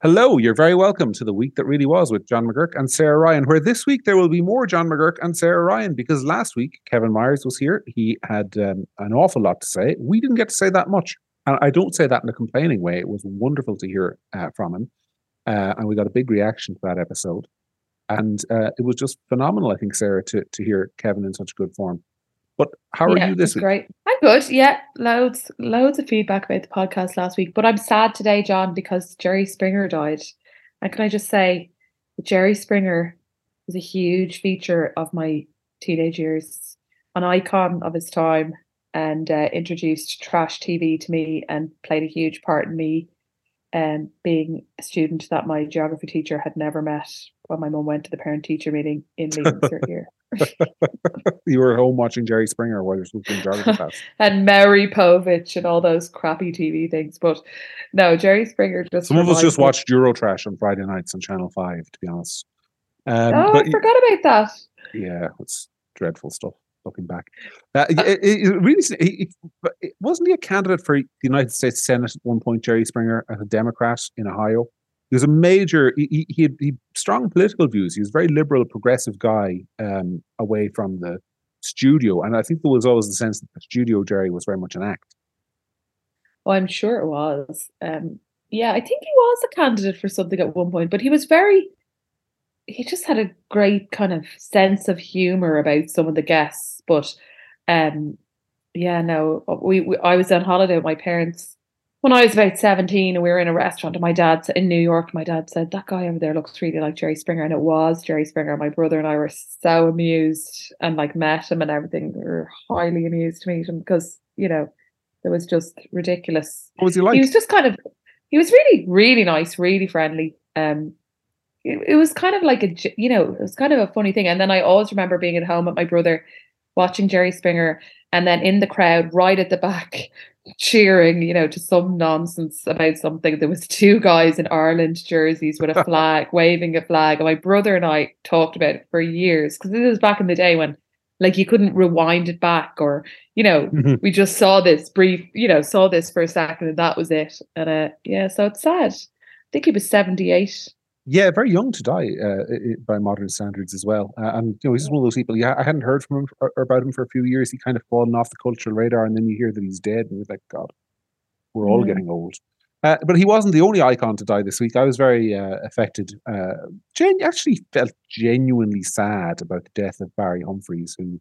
Hello, you're very welcome to the week that really was with John McGuirk and Sarah Ryan, where this week there will be more John McGuirk and Sarah Ryan because last week Kevin Myers was here. He had um, an awful lot to say. We didn't get to say that much. And I don't say that in a complaining way. It was wonderful to hear uh, from him. Uh, and we got a big reaction to that episode. And uh, it was just phenomenal, I think, Sarah, to, to hear Kevin in such good form. But how are yeah, you this week? Great. I'm good. Yeah, loads, loads of feedback about the podcast last week. But I'm sad today, John, because Jerry Springer died. And can I just say, Jerry Springer was a huge feature of my teenage years, an icon of his time, and uh, introduced trash TV to me and played a huge part in me um, being a student that my geography teacher had never met when my mom went to the parent teacher meeting in Cert year. you were home watching Jerry Springer while you're in geography class. and Maury Povich and all those crappy TV things. But no, Jerry Springer just. Some of us just me. watched Eurotrash on Friday nights on Channel 5, to be honest. Um, oh, I forgot about that. Yeah, it's dreadful stuff looking back. Uh, it, it, really, it, it, wasn't he a candidate for the United States Senate at one point, Jerry Springer, as a Democrat in Ohio? He was a major, he, he, had, he strong political views. He was a very liberal, progressive guy um, away from the studio. And I think there was always the sense that the studio Jerry was very much an act. Oh, I'm sure it was. Um, yeah, I think he was a candidate for something at one point, but he was very he just had a great kind of sense of humor about some of the guests. But um, yeah, no, we, we I was on holiday with my parents when I was about 17 and we were in a restaurant and my dad in New York, my dad said, that guy over there looks really like Jerry Springer. And it was Jerry Springer. My brother and I were so amused and like met him and everything. We were highly amused to meet him because, you know, it was just ridiculous. What was he like? He was just kind of, he was really, really nice, really friendly. Um, it, it was kind of like a, you know, it was kind of a funny thing. And then I always remember being at home with my brother watching Jerry Springer and then in the crowd right at the back cheering, you know, to some nonsense about something. There was two guys in Ireland jerseys with a flag, waving a flag. And my brother and I talked about it for years because this was back in the day when like you couldn't rewind it back or, you know, mm-hmm. we just saw this brief, you know, saw this for a second and that was it. And uh yeah, so it's sad. I think he was 78 yeah, very young to die uh, by modern standards as well. Uh, and you know, he's one of those people. Yeah, I hadn't heard from him or, or about him for a few years. He kind of fallen off the cultural radar, and then you hear that he's dead, and you're like, God, we're all mm-hmm. getting old. Uh, but he wasn't the only icon to die this week. I was very uh, affected. Uh, gen- actually, felt genuinely sad about the death of Barry Humphries, who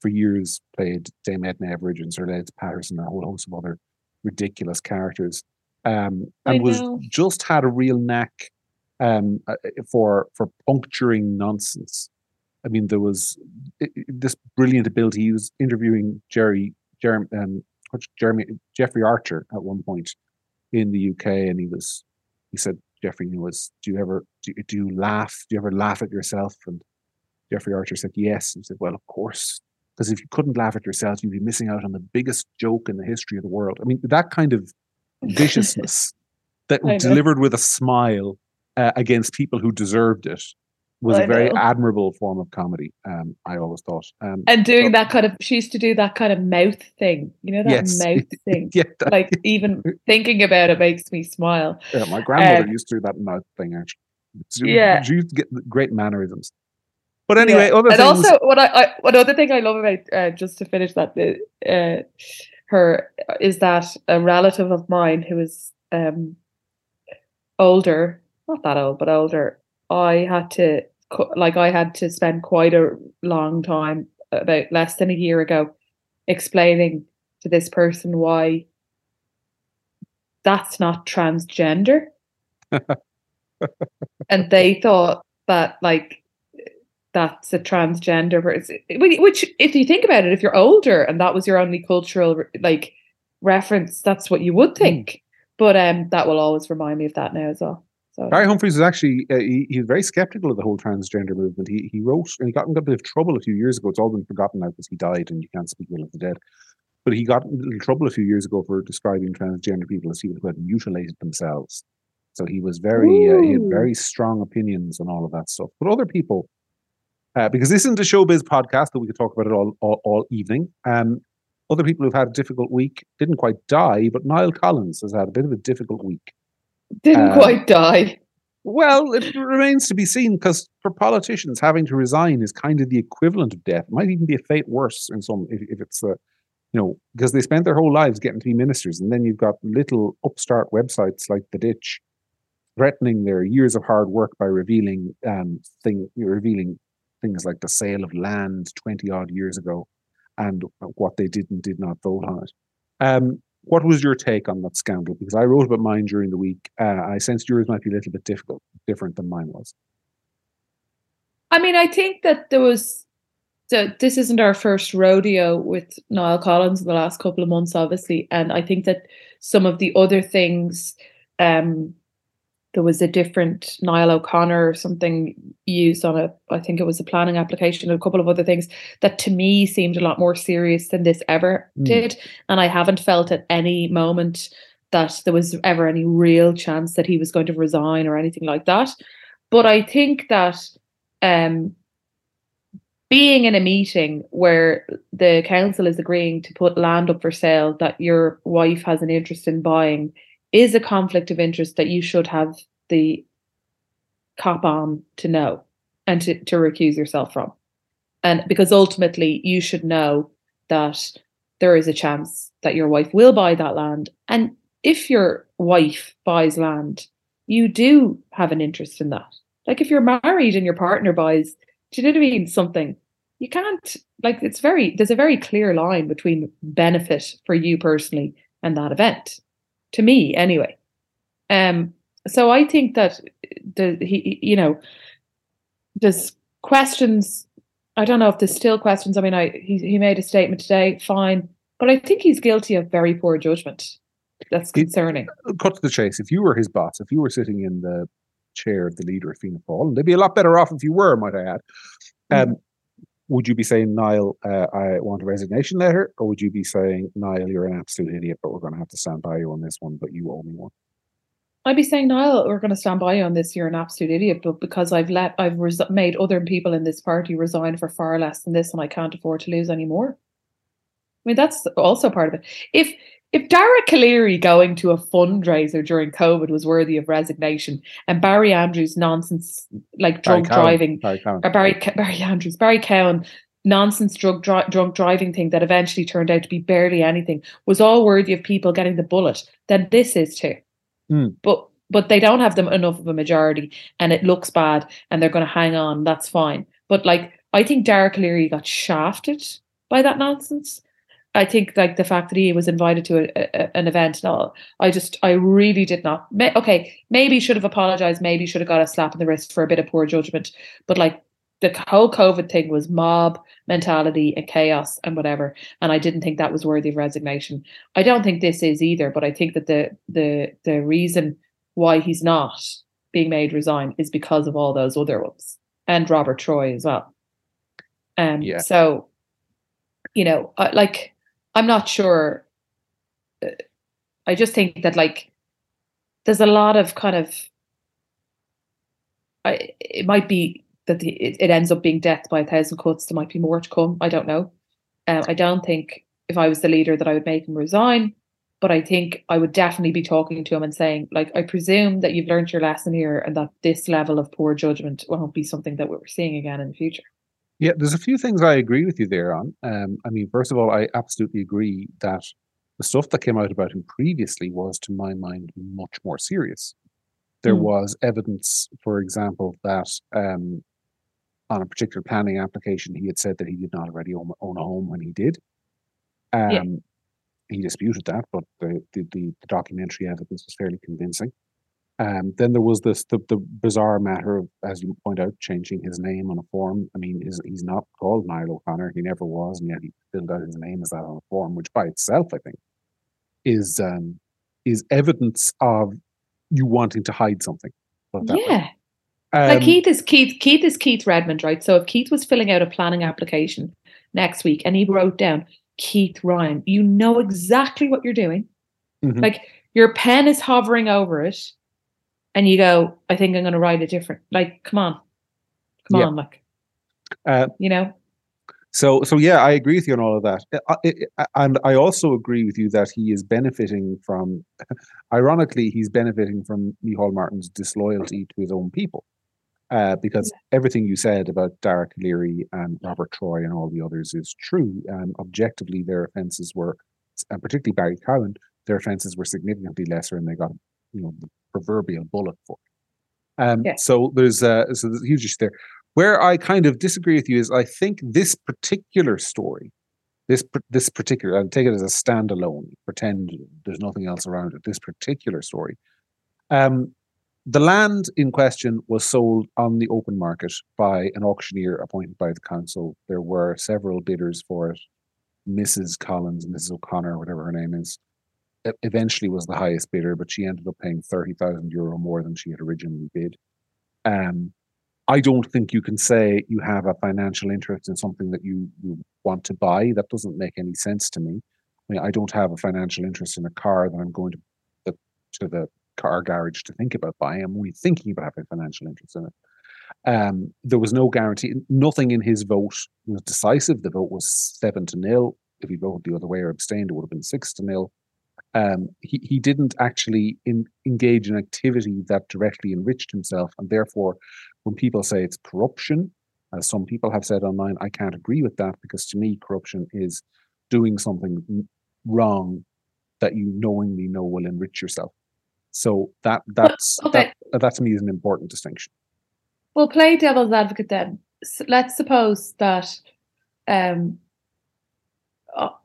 for years played Dame Edna Everage and Sir Les Patterson, and a whole host of other ridiculous characters, um, and was just had a real knack um, uh, for for puncturing nonsense. I mean, there was this brilliant ability. He was interviewing Jerry, Jeremy, um, Jeremy, Jeffrey Archer at one point in the UK, and he was, he said, Jeffrey was, do you ever, do, do you laugh? Do you ever laugh at yourself? And Jeffrey Archer said, yes. And he said, well, of course, because if you couldn't laugh at yourself, you'd be missing out on the biggest joke in the history of the world. I mean, that kind of viciousness that delivered with a smile uh, against people who deserved it was I a very know. admirable form of comedy. Um, I always thought. Um, and doing so, that kind of, she used to do that kind of mouth thing. You know that yes. mouth thing. yeah, that, like even thinking about it makes me smile. Yeah, my grandmother um, used to do that mouth thing. Actually, she, yeah, she used to get great mannerisms. But anyway, yeah. and things, also what I, I what other thing I love about uh, just to finish that uh, her is that a relative of mine who is um, older not that old, but older, I had to like I had to spend quite a long time about less than a year ago explaining to this person why that's not transgender. and they thought that like that's a transgender person which if you think about it if you're older and that was your only cultural like reference that's what you would hmm. think mm. but um that will always remind me of that now as well so, Barry Humphries is actually uh, he, he, was very skeptical of the whole transgender movement. He he wrote and he got in a bit of trouble a few years ago. It's all been forgotten now because he died and you can't speak ill of the dead. But he got in little trouble a few years ago for describing transgender people as people who had mutilated themselves. So he was very uh, he had very strong opinions on all of that stuff. But other people, uh, because this isn't a showbiz podcast that we could talk about it all all, all evening. Um, other people who've had a difficult week didn't quite die, but Niall Collins has had a bit of a difficult week. Didn't uh, quite die. Well, it remains to be seen because for politicians, having to resign is kind of the equivalent of death. It might even be a fate worse in some if, if it's a, you know, because they spent their whole lives getting to be ministers, and then you've got little upstart websites like the Ditch threatening their years of hard work by revealing um thing revealing things like the sale of land 20 odd years ago and what they did and did not vote on it. Um, what was your take on that scandal? Because I wrote about mine during the week. Uh, I sensed yours might be a little bit difficult, different than mine was. I mean, I think that there was. So this isn't our first rodeo with Niall Collins in the last couple of months, obviously, and I think that some of the other things um, there was a different Niall O'Connor or something used on a, I think it was a planning application, and a couple of other things that to me seemed a lot more serious than this ever mm. did. And I haven't felt at any moment that there was ever any real chance that he was going to resign or anything like that. But I think that um, being in a meeting where the council is agreeing to put land up for sale that your wife has an interest in buying is a conflict of interest that you should have the cop on to know and to, to recuse yourself from. And because ultimately you should know that there is a chance that your wife will buy that land. And if your wife buys land, you do have an interest in that. Like if you're married and your partner buys, do you know what I mean? Something you can't like it's very there's a very clear line between benefit for you personally and that event to me anyway. Um, so I think that the he you know there's questions. I don't know if there's still questions. I mean, I he he made a statement today, fine, but I think he's guilty of very poor judgment. That's concerning. cut to the chase. If you were his boss, if you were sitting in the chair of the leader of Fianna Fáil, and they'd be a lot better off if you were, might I add. Mm. Would you be saying, Niall, uh, I want a resignation letter, or would you be saying, Niall, you're an absolute idiot, but we're going to have to stand by you on this one, but you owe me one? I'd be saying, Niall, we're going to stand by you on this. You're an absolute idiot, but because I've let, I've res- made other people in this party resign for far less than this, and I can't afford to lose any more. I mean, that's also part of it. If if Dara Calleary going to a fundraiser during COVID was worthy of resignation, and Barry Andrews nonsense like drunk driving, Barry, or Barry Barry Andrews, Barry Cowen nonsense drug dri- drunk driving thing that eventually turned out to be barely anything was all worthy of people getting the bullet, then this is too. Mm. But but they don't have them enough of a majority, and it looks bad, and they're going to hang on. That's fine. But like I think Dara Calleary got shafted by that nonsense I think like the fact that he was invited to a, a, an event and all, I just, I really did not. okay, maybe should have apologized. Maybe should have got a slap in the wrist for a bit of poor judgment. But like the whole COVID thing was mob mentality and chaos and whatever. And I didn't think that was worthy of resignation. I don't think this is either. But I think that the the the reason why he's not being made resign is because of all those other ones and Robert Troy as well. Um, yeah. So, you know, like I'm not sure. Uh, I just think that like there's a lot of kind of I, it might be that the, it, it, ends up being death by a thousand cuts. There might be more to come. I don't know. Um, I don't think if I was the leader that I would make him resign, but I think I would definitely be talking to him and saying, like, I presume that you've learned your lesson here and that this level of poor judgment won't be something that we're seeing again in the future. Yeah, there's a few things I agree with you there on. Um, I mean, first of all, I absolutely agree that the stuff that came out about him previously was, to my mind, much more serious. There mm. was evidence, for example, that um, on a particular planning application, he had said that he did not already own, own a home when he did. Um, yeah. He disputed that, but the, the, the documentary evidence was fairly convincing. Um, then there was this the, the bizarre matter of, as you point out, changing his name on a form. I mean, he's, he's not called Niall O'Connor. He never was, and yet he filled out his name as that on a form, which by itself, I think, is um, is evidence of you wanting to hide something. Yeah. Um, like Keith is Keith. Keith is Keith Redmond, right? So if Keith was filling out a planning application next week and he wrote down Keith Ryan, you know exactly what you're doing. Mm-hmm. Like your pen is hovering over it and you go, I think I'm going to write it different. Like, come on, come yeah. on, like, uh, you know. So, so yeah, I agree with you on all of that, and I also agree with you that he is benefiting from. Ironically, he's benefiting from Micheál Martin's disloyalty to his own people, uh, because yeah. everything you said about Dara Calleary and Robert Troy and all the others is true. And objectively, their offences were, and particularly Barry Cowen, their offences were significantly lesser, and they got, you know, the proverbial bullet for it. Um, yeah. So there's uh, so there's a huge issue there. Where I kind of disagree with you is I think this particular story, this this particular, I'll take it as a standalone, pretend there's nothing else around it. This particular story, um, the land in question was sold on the open market by an auctioneer appointed by the council. There were several bidders for it. Mrs. Collins, Mrs. O'Connor, whatever her name is, eventually was the highest bidder, but she ended up paying thirty thousand euro more than she had originally bid. Um, I don't think you can say you have a financial interest in something that you, you want to buy. That doesn't make any sense to me. I mean, I don't have a financial interest in a car that I'm going to the to the car garage to think about buying. I'm only thinking about having financial interest in it. Um, there was no guarantee. Nothing in his vote was decisive. The vote was seven to nil. If he voted the other way or abstained, it would have been six to nil. Um, he he didn't actually in, engage in activity that directly enriched himself, and therefore when people say it's corruption, as some people have said online, I can't agree with that because to me, corruption is doing something wrong that you knowingly know will enrich yourself. So that that's okay. that that to me is an important distinction. Well, play devil's advocate then. let's suppose that um,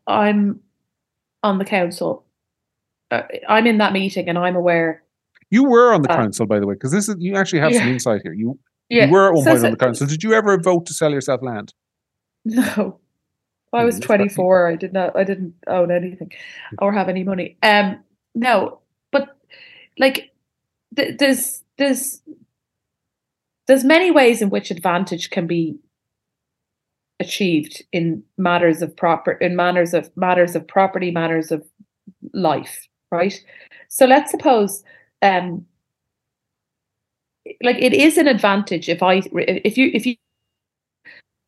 I'm on the council. Uh, I'm in that meeting and I'm aware you were on the uh, council, by the way, because this is you actually have yeah. some insight here. You yeah. you were at one so, point so, on the council. Did you ever vote to sell yourself land? No. I was 24. I did not I didn't own anything or have any money. Um no, but like th- there's there's there's many ways in which advantage can be achieved in matters of proper in manners of matters of property matters of life right so let's suppose um like it is an advantage if I if you if you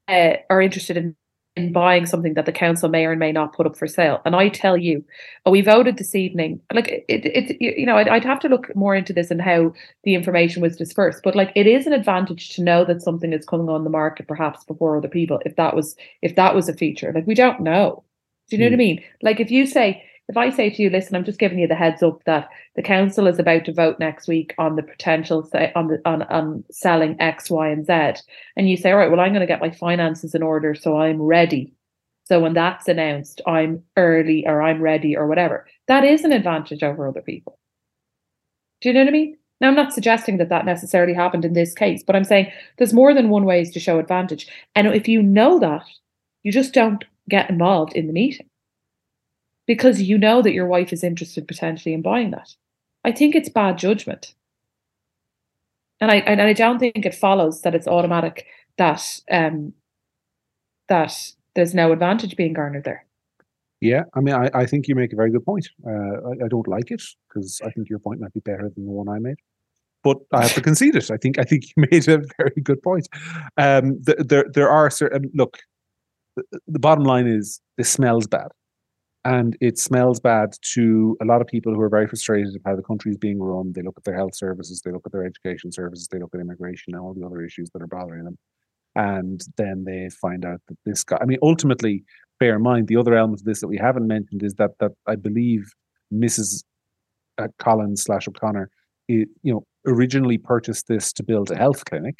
uh, are interested in in buying something that the council may or may not put up for sale, and I tell you, oh, we voted this evening. Like it, it you know, I'd, I'd have to look more into this and how the information was dispersed. But like, it is an advantage to know that something is coming on the market, perhaps before other people. If that was if that was a feature, like we don't know. Do you know mm. what I hmm. mean? Like if you say if I say to you, listen, I'm just giving you the heads up that the council is about to vote next week on the potential on the on, on selling X, Y, and Z, and you say, all right, well, I'm going to get my finances in order, so I'm ready. So when that's announced, I'm early or I'm ready or whatever. That is an advantage over other people. Do you know what I mean? Now, I'm not suggesting that that necessarily happened in this case, but I'm saying there's more than one ways to show advantage. And if you know that, you just don't get involved in the meeting because you know that your wife is interested potentially in buying that. I think it's bad judgment. And I and I don't think it follows that it's automatic that um that there's no advantage being garnered there. Yeah, I mean, I, I think you make a very good point. Uh, I, I don't like it because I think your point might be better than the one I made, but I have to concede it. I think I think you made a very good point. Um, the, there there are certain look. The, the bottom line is this smells bad and it smells bad to a lot of people who are very frustrated of how the country is being run. They look at their health services, they look at their education services, they look at immigration and all the other issues that are bothering them. And then they find out that this guy, I mean, ultimately, bear in mind, the other element of this that we haven't mentioned is that that I believe Mrs. Uh, Collins slash O'Connor, you know, originally purchased this to build a health clinic.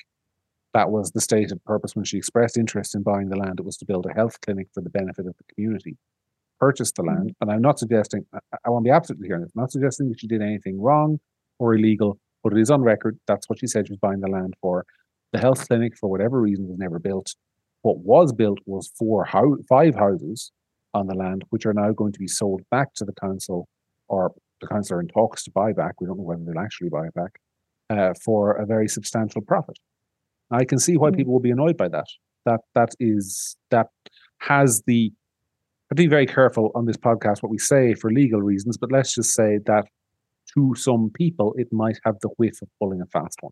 That was the stated purpose when she expressed interest in buying the land. It was to build a health clinic for the benefit of the community purchased the land. And I'm not suggesting, I, I want to be absolutely clear, I'm not suggesting that she did anything wrong or illegal, but it is on record. That's what she said she was buying the land for. The health clinic, for whatever reason, was never built. What was built was four ho- five houses on the land, which are now going to be sold back to the council, or the council are in talks to buy back. We don't know whether they'll actually buy it back uh, for a very substantial profit. I can see why mm. people will be annoyed by that. That that is that has the I be very careful on this podcast what we say for legal reasons, but let's just say that to some people it might have the whiff of pulling a fast one.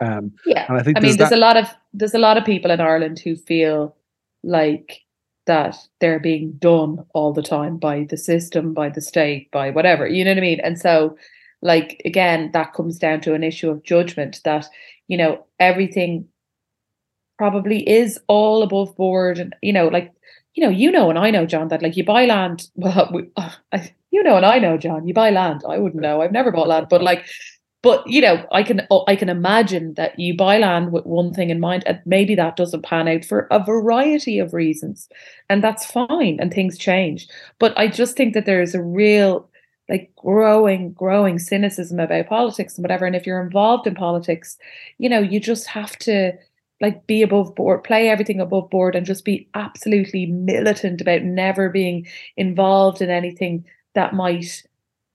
Um, yeah, and I think I mean, there's that... a lot of there's a lot of people in Ireland who feel like that they're being done all the time by the system, by the state, by whatever. You know what I mean? And so, like again, that comes down to an issue of judgment that you know everything probably is all above board, and you know, like you know, you know, and I know, John, that like you buy land. Well, we, uh, I, you know, and I know, John, you buy land. I wouldn't know. I've never bought land, but like but you know i can oh, i can imagine that you buy land with one thing in mind and maybe that doesn't pan out for a variety of reasons and that's fine and things change but i just think that there's a real like growing growing cynicism about politics and whatever and if you're involved in politics you know you just have to like be above board play everything above board and just be absolutely militant about never being involved in anything that might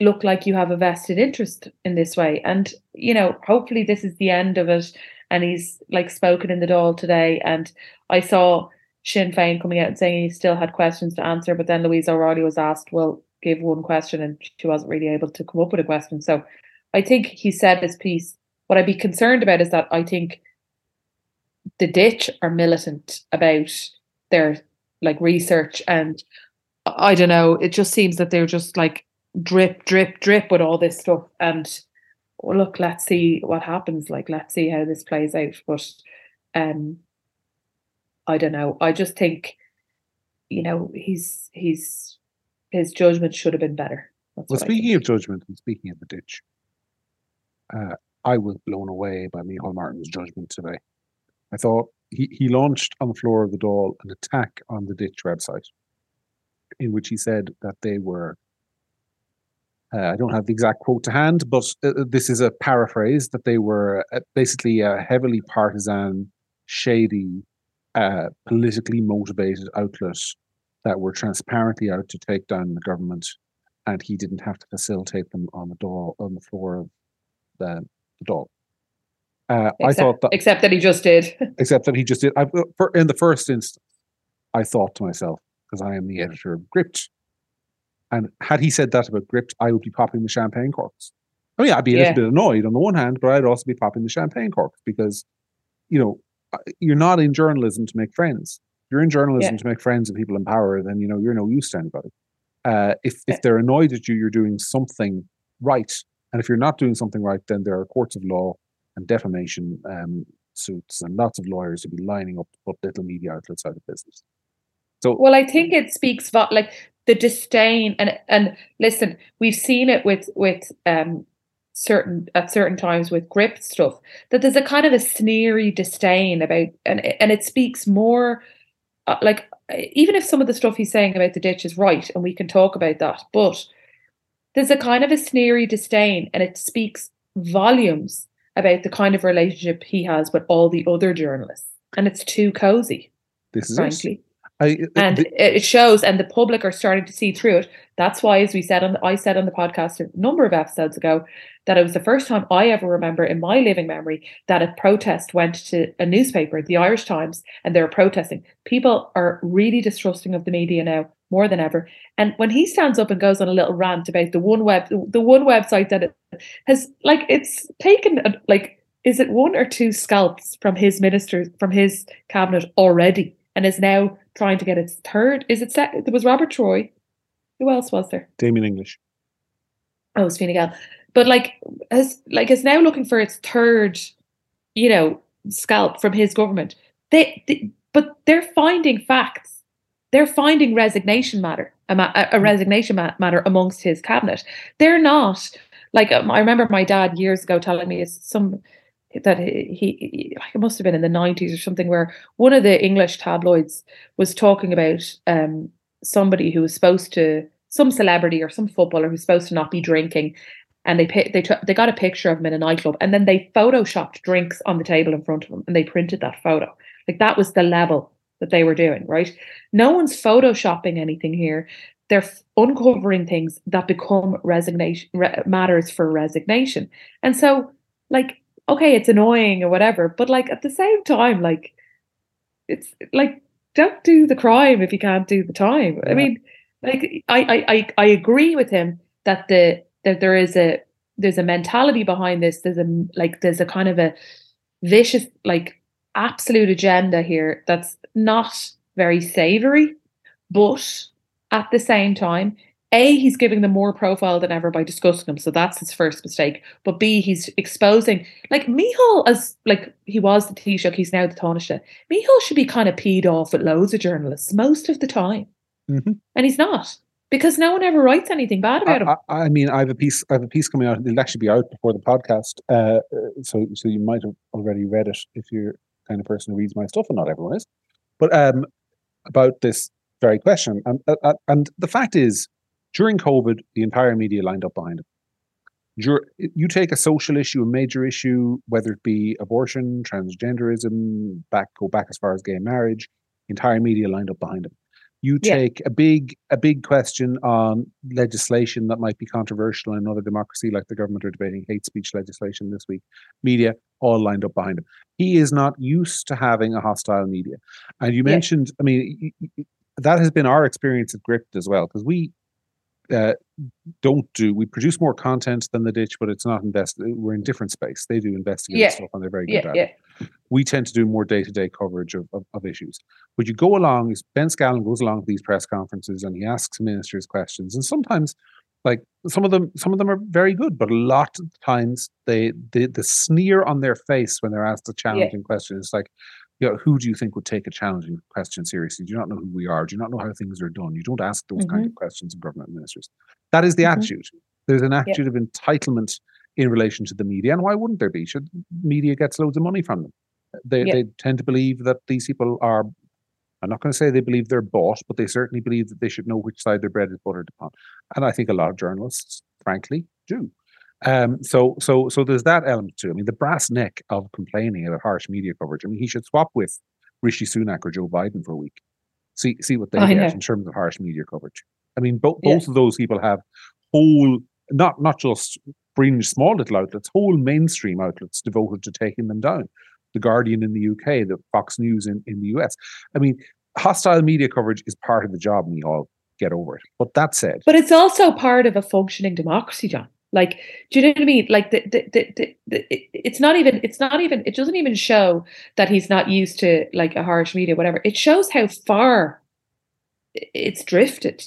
look like you have a vested interest in this way. And, you know, hopefully this is the end of it. And he's like spoken in the Dáil today. And I saw Sinn Féin coming out and saying he still had questions to answer. But then Louise O'Reilly was asked, well, give one question. And she wasn't really able to come up with a question. So I think he said his piece. What I'd be concerned about is that I think the ditch are militant about their like research and I don't know, it just seems that they're just like drip, drip, drip with all this stuff. And well, look, let's see what happens. Like, let's see how this plays out. But um, I don't know. I just think, you know, he's he's his judgment should have been better. That's well, speaking of judgment and speaking of the ditch, uh, I was blown away by Micheál Martin's judgment today. I thought he, he launched on the floor of the Dáil an attack on the ditch website in which he said that they were uh, I don't have the exact quote to hand, but uh, uh, this is a paraphrase that they were uh, basically a heavily partisan, shady, uh, politically motivated outlet that were transparently out to take down the government, and he didn't have to facilitate them on the door on the floor of the, the Dáil. Uh, I thought that, except that he just did. except that he just did. I, for, in the first instance, I thought to myself, because I am the editor of Gript, and had he said that about Gript, I would be popping the champagne corks. I mean, I'd be a yeah. little bit annoyed on the one hand, but I'd also be popping the champagne corks because, you know, uh, you're not in journalism to make friends. You're in journalism yeah. to make friends and people in power. Then you know you're no use to anybody. Uh, if if they're annoyed at you, you're doing something right, and if you're not doing something right, then there are courts of law and defamation um, suits and lots of lawyers will be lining up to put little media outlets out of business. So, well, I think it speaks about like the disdain and and listen, we've seen it with with um certain at certain times with Gript stuff that there's a kind of a sneery disdain about and and it speaks more uh, like even if some of the stuff he's saying about the ditch is right and we can talk about that but there's a kind of a sneery disdain and it speaks volumes about the kind of relationship he has with all the other journalists and it's too cozy this is frankly it. I, and the, it shows, and the public are starting to see through it. That's why, as we said on, the, I said on the podcast a number of episodes ago, that it was the first time I ever remember in my living memory that a protest went to a newspaper, the Irish Times, and they were protesting. People are really distrusting of the media now more than ever. And when he stands up and goes on a little rant about the one web, the one website that it has, like, it's taken uh, like, is it one or two scalps from his ministers, from his cabinet already? And is now trying to get its third. Is it set? There was Robert Troy. Who else was there? Damien English. Oh, it's Fine Gael. But like, has like is now looking for its third, you know, scalp from his government. They, they but they're finding facts. They're finding resignation matter, a, a, a mm. resignation matter amongst his cabinet. They're not like um, I remember my dad years ago telling me it's some that he, he it must have been in the 90s or something where one of the english tabloids was talking about um, somebody who was supposed to some celebrity or some footballer who's supposed to not be drinking and they they took, they got a picture of him in a nightclub and then they photoshopped drinks on the table in front of him and they printed that photo. Like that was the level that they were doing right? No one's photoshopping anything here. They're uncovering things that become resignation re- matters for resignation. And so like okay, it's annoying or whatever, but like at the same time, like it's like don't do the crime if you can't do the time. Yeah. I mean, like I, I I agree with him that the that there is a there's a mentality behind this. There's a like there's a kind of a vicious like absolute agenda here that's not very savory, but at the same time, A, he's giving them more profile than ever by discussing them. So that's his first mistake. But B, he's exposing like Micheál as like he was the Taoiseach, he's now the Taoiseach. Micheál should be kind of peed off with loads of journalists most of the time. Mm-hmm. And he's not. Because no one ever writes anything bad about him. I, I, mean, I have a piece. I have a piece coming out. It'll actually be out before the podcast, uh, so so you might have already read it if you're the kind of person who reads my stuff, and not everyone is. But um, about this very question, and uh, uh and the fact is, during COVID, the entire media lined up behind him. You take a social issue, a major issue, whether it be abortion, transgenderism, back go back as far as gay marriage, entire media lined up behind him you take yeah. a big a big question on legislation that might be controversial in another democracy like the government are debating hate speech legislation this week media all lined up behind him he is not used to having a hostile media and you mentioned yeah. i mean that has been our experience at gript as well because we uh, don't do we produce more content than the ditch but it's not invested we're in different space they do investigative yeah. stuff and they're very good yeah, at yeah. it we tend to do more day-to-day coverage of, of, of issues but you go along ben Scallan goes along to these press conferences and he asks ministers questions and sometimes like some of them some of them are very good but a lot of times they, they the sneer on their face when they're asked a challenging question is like you know, who do you think would take a challenging question seriously? Do you not know who we are? Do you not know how things are done? You don't ask those mm-hmm. kind of questions of government ministers. That is the mm-hmm. attitude. There's an attitude of entitlement in relation to the media. And why wouldn't there be? Should media gets loads of money from them? They they tend to believe that these people are I'm not going to say they believe they're bought, but they certainly believe that they should know which side their bread is buttered upon. And I think a lot of journalists, frankly, do. Um, so so so there's that element too. I mean, the brass neck of complaining about harsh media coverage. I mean, he should swap with Rishi Sunak or Joe Biden for a week. See see what they I get in terms of harsh media coverage. I mean, bo- yeah. both of those people have whole not not just fringe small little outlets, whole mainstream outlets devoted to taking them down. The Guardian in the UK, the Fox News in, in the US. I mean, hostile media coverage is part of the job, and we all get over it. But that said, but it's also part of a functioning democracy, John. Like, do you know what I mean? Like, the, the, the, the, it's not even, it's not even, it doesn't even show that he's not used to like a harsh media, whatever. It shows how far it's drifted.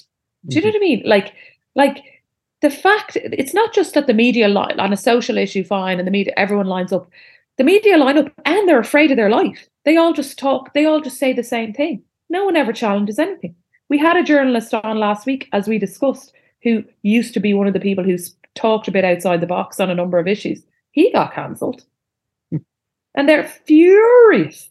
Do you know what I mean? Like, like the fact it's not just that the media line on a social issue, fine, and the media, everyone lines up. The media line up and they're afraid of their life. They all just talk, they all just say the same thing. No one ever challenges anything. We had a journalist on last week, as we discussed, who used to be one of the people who's talked a bit outside the box on a number of issues. He got cancelled. and they're furious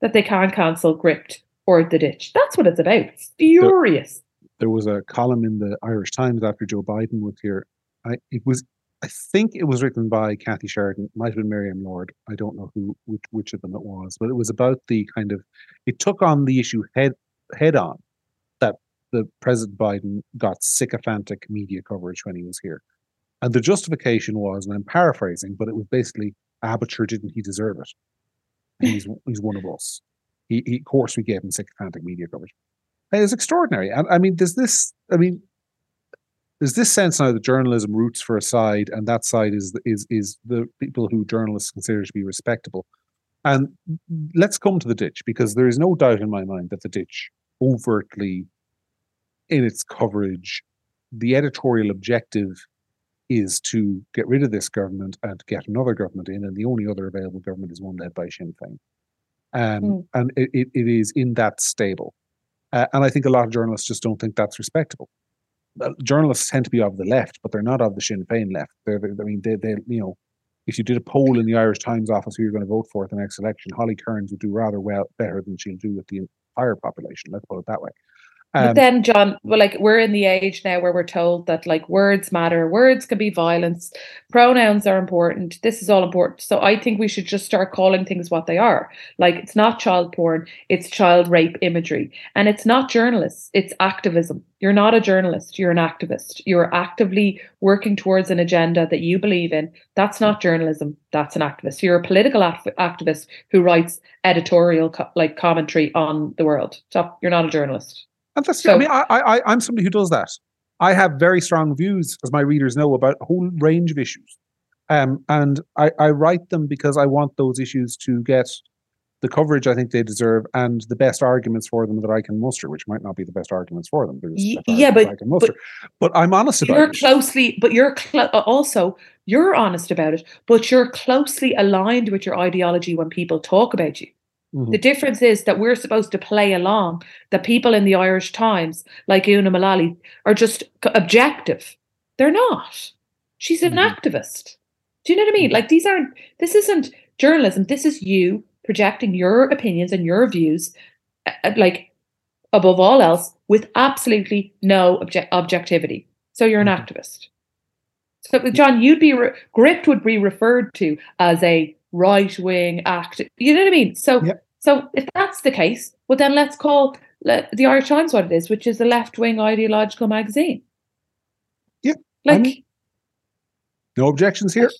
that they can't cancel Gript or The Ditch. That's what it's about. furious. There, there, was a column in the Irish Times after Joe Biden was here. I, it was, I think it was written by Kathy Sheridan. Might have been Miriam Lord. I don't know who, which, which of them it was, but it was about the kind of, it took on the issue head head on that the President Biden got sycophantic media coverage when he was here. And the justification was, and I'm paraphrasing, but it was basically, ah, but sure didn't he deserve it? And he's he's one of us. He, he, of course, we gave him sycophantic media coverage. It's extraordinary. And I mean, there's this. I mean, there's this sense now that journalism roots for a side, and that side is is is the people who journalists consider to be respectable. And let's come to the ditch because there is no doubt in my mind that the ditch overtly, in its coverage, the editorial objective is to get rid of this government and get another government in, and the only other available government is one led by Sinn Féin. Um, mm. And it, it, is in that stable. Uh, and I think a lot of journalists just don't think that's respectable. Uh, journalists tend to be of the left, but they're not of the Sinn Féin left. They're, they're, I mean, they, they, you know, if you did a poll in the Irish Times office who you're going to vote for at the next election, Holly Cairns would do rather well, better than she'll do with the entire population. Let's put it that way. Um, but then, John, well, like we're in the age now where we're told that like words matter, words can be violence, pronouns are important. This is all important. So I think we should just start calling things what they are. Like it's not child porn, it's child rape imagery, and it's not journalists, it's activism. You're not a journalist, you're an activist. You're actively working towards an agenda that you believe in. That's not journalism, that's an activist. You're a political activist who writes editorial co- like commentary on the world. So you're not a journalist. And that's, so, I mean, I, I, I'm somebody who does that. I have very strong views, as my readers know, about a whole range of issues. Um, and I, I write them because I want those issues to get the coverage I think they deserve and the best arguments for them that I can muster, which might not be the best arguments for them. yeah, but I can muster. But, but I'm honest about you're it. closely, but you're cl- uh, also you're honest about it, but you're closely aligned with your ideology when people talk about you. Mm-hmm. The difference is that we're supposed to play along. The people in the Irish Times, like Una Mullally, are just objective. They're not. She's an mm-hmm. activist. Do you know what I mean? Mm-hmm. Like these aren't. This isn't journalism. This is you projecting your opinions and your views, like above all else, with absolutely no object- objectivity. So you're an mm-hmm. activist. So, John, you'd be re- would be referred to as a right wing act. You know what I mean? So, yep. so if that's the case, well, then let's call le- the Irish Times what it is, which is a left wing ideological magazine. Yeah, like I mean, no objections here.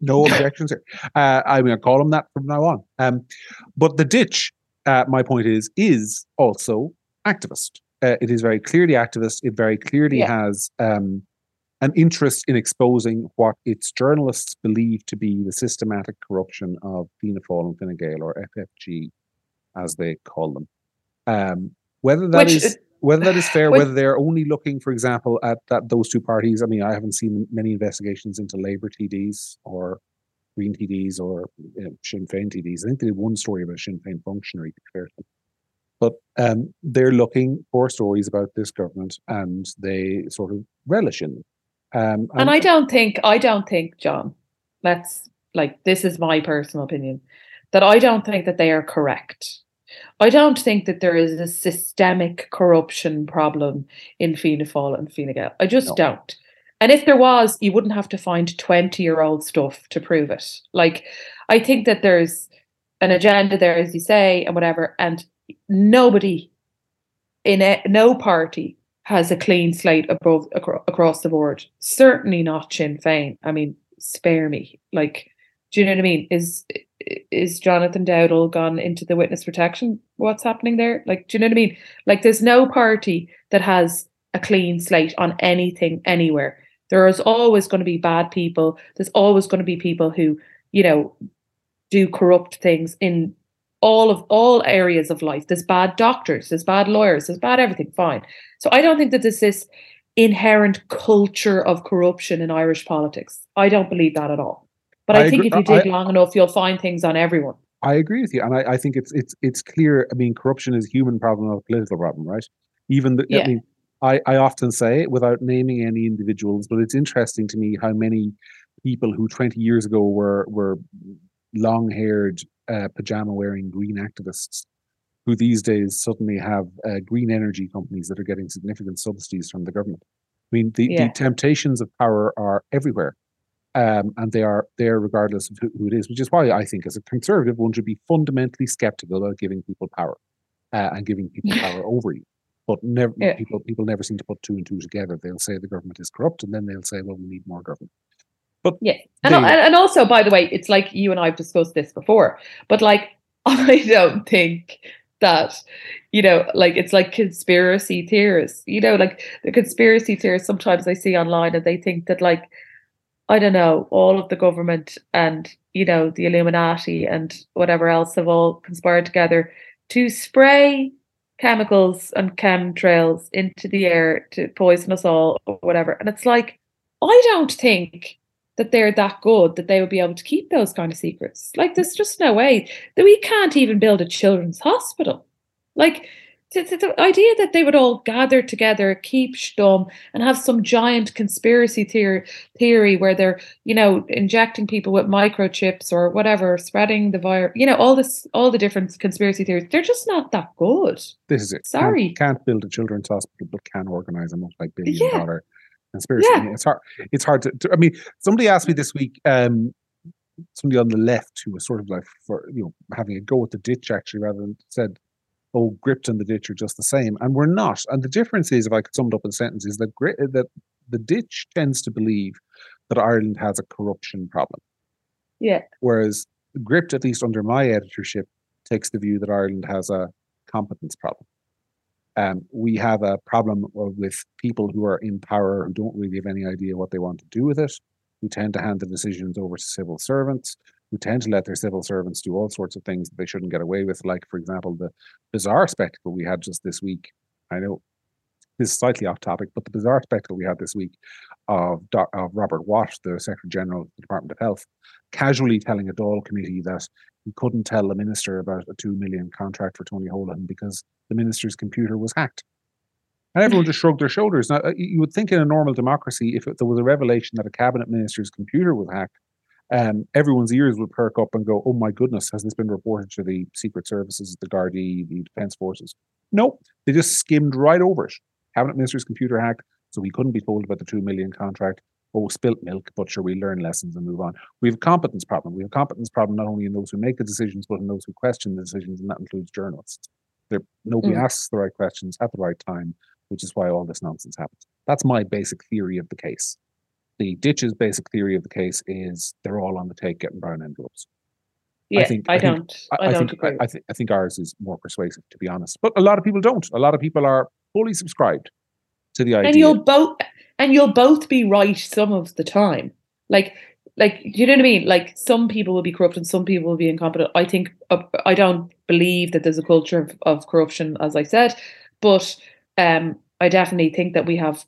No objections here. Uh, I'm going to call them that from now on. Um, but the ditch, uh, my point is, is also activist. Uh, it is very clearly activist. It very clearly yeah. has um, an interest in exposing what its journalists believe to be the systematic corruption of Fianna Fáil and Fine Gael, or FFG, as they call them. Um, whether that Which, is whether that is fair, whether they're only looking, for example, at that those two parties. I mean, I haven't seen many investigations into Labour TDs or Green TDs or you know, Sinn Féin TDs. I think they did one story about a Sinn Féin functionary, but um, they're looking for stories about this government, and they sort of relish in them. Um, and, and I don't think, I don't think, John. Let's like this is my personal opinion that I don't think that they are correct I don't think that there is a systemic corruption problem in Fianna Fáil and Fine Gael. I just no. don't. And if there was, you wouldn't have to find 20 year old stuff to prove it. Like, I think that there's an agenda there, as you say, and whatever. And nobody in a, no party has a clean slate above acro- across the board. Certainly not Sinn Féin. I mean, spare me. Like, do you know what I mean? Is is Jonathan Dowdall gone into the witness protection? What's happening there? Like, do you know what I mean? Like, there's no party that has a clean slate on anything anywhere. There is always going to be bad people. There's always going to be people who, you know, do corrupt things in all of all areas of life. There's bad doctors, there's bad lawyers, there's bad everything. Fine. So I don't think that there's this inherent culture of corruption in Irish politics. I don't believe that at all. But I, I think agree, if you dig I, long enough, you'll find things on everyone. I agree with you, and I, I, think it's it's it's clear. I mean, corruption is a human problem, not a political problem, right? Even the, yeah. I mean, I, I often say without naming any individuals, but it's interesting to me how many people who 20 years ago were were long haired, uh, pajama wearing green activists, who these days suddenly have uh, green energy companies that are getting significant subsidies from the government. I mean, the, yeah. the temptations of power are everywhere um, and they are there regardless of who, who, it is, which is why I think, as a conservative, one should be fundamentally skeptical about giving people power uh, and giving people power over you. But never, yeah. people people never seem to put two and two together. They'll say the government is corrupt, and then they'll say, "Well, we need more government." But yeah, and, they, and also, by the way, it's like you and I've discussed this before. But like, I don't think that you know like it's like conspiracy theorists you know like the conspiracy theorists sometimes i see online and they think that like I don't know, all of the government and, you know, the Illuminati and whatever else have all conspired together to spray chemicals and chemtrails into the air to poison us all or whatever. And it's like, I don't think that they're that good that they would be able to keep those kind of secrets. Like, there's just no way that we can't even build a children's hospital. Like, the, the, the, idea that they would all gather together, keep stum, and have some giant conspiracy theory, theory where they're, you know, injecting people with microchips or whatever, spreading the virus, you know, all this, all the different conspiracy theories, they're just not that good. This is it. Sorry. Can't, can't build a children's hospital, but can organize a multi-billion yeah. dollar conspiracy. Yeah. it's hard. It's hard to, to, I mean, somebody asked me this week, um, somebody on the left who was sort of like for you know having a go at the ditch actually rather than said oh, Gript and the ditch are just the same, and we're not. And the difference is, if I could sum it up in a sentence, is that that the ditch tends to believe that Ireland has a corruption problem. Yeah. Whereas Gript, at least under my editorship, takes the view that Ireland has a competence problem. Um, we have a problem with people who are in power who don't really have any idea what they want to do with it, who tend to hand the decisions over to civil servants, who tend to let their civil servants do all sorts of things that they shouldn't get away with. Like, for example, the bizarre spectacle we had just this week. I know this is slightly off topic, but the bizarre spectacle we had this week of, of Robert Watt, the Secretary General of the Department of Health, casually telling a Dáil committee that he couldn't tell the minister about a two million contract for Tony Holohan because the minister's computer was hacked. And everyone just shrugged their shoulders. Now, uh, you would think in a normal democracy, if there was a revelation that a cabinet minister's computer was hacked, um, everyone's ears would perk up and go, "Oh my goodness, has this been reported to the secret services, the Gardaí, the defence forces?" No, they just skimmed right over it. Cabinet minister's computer hacked, so he couldn't be told about the two million contract. Oh, spilt milk, but sure, we learn lessons and move on. We have a competence problem. We have a competence problem not only in those who make the decisions, but in those who question the decisions, and that includes journalists. They're, nobody mm. asks the right questions at the right time, which is why all this nonsense happens. That's my basic theory of the case. The ditch's basic theory of the case is they're all on the take getting brown envelopes. Yeah, I, think, I, I don't. Think, I, I, don't think, agree. I, think, I think ours is more persuasive, to be honest. But a lot of people don't. A lot of people are fully subscribed to the idea. And you'll both and you'll both be right some of the time. Like like you know what I mean? Like some people will be corrupt and some people will be incompetent. I think uh, I don't believe that there's a culture of, of corruption, as I said, but um, I definitely think that we have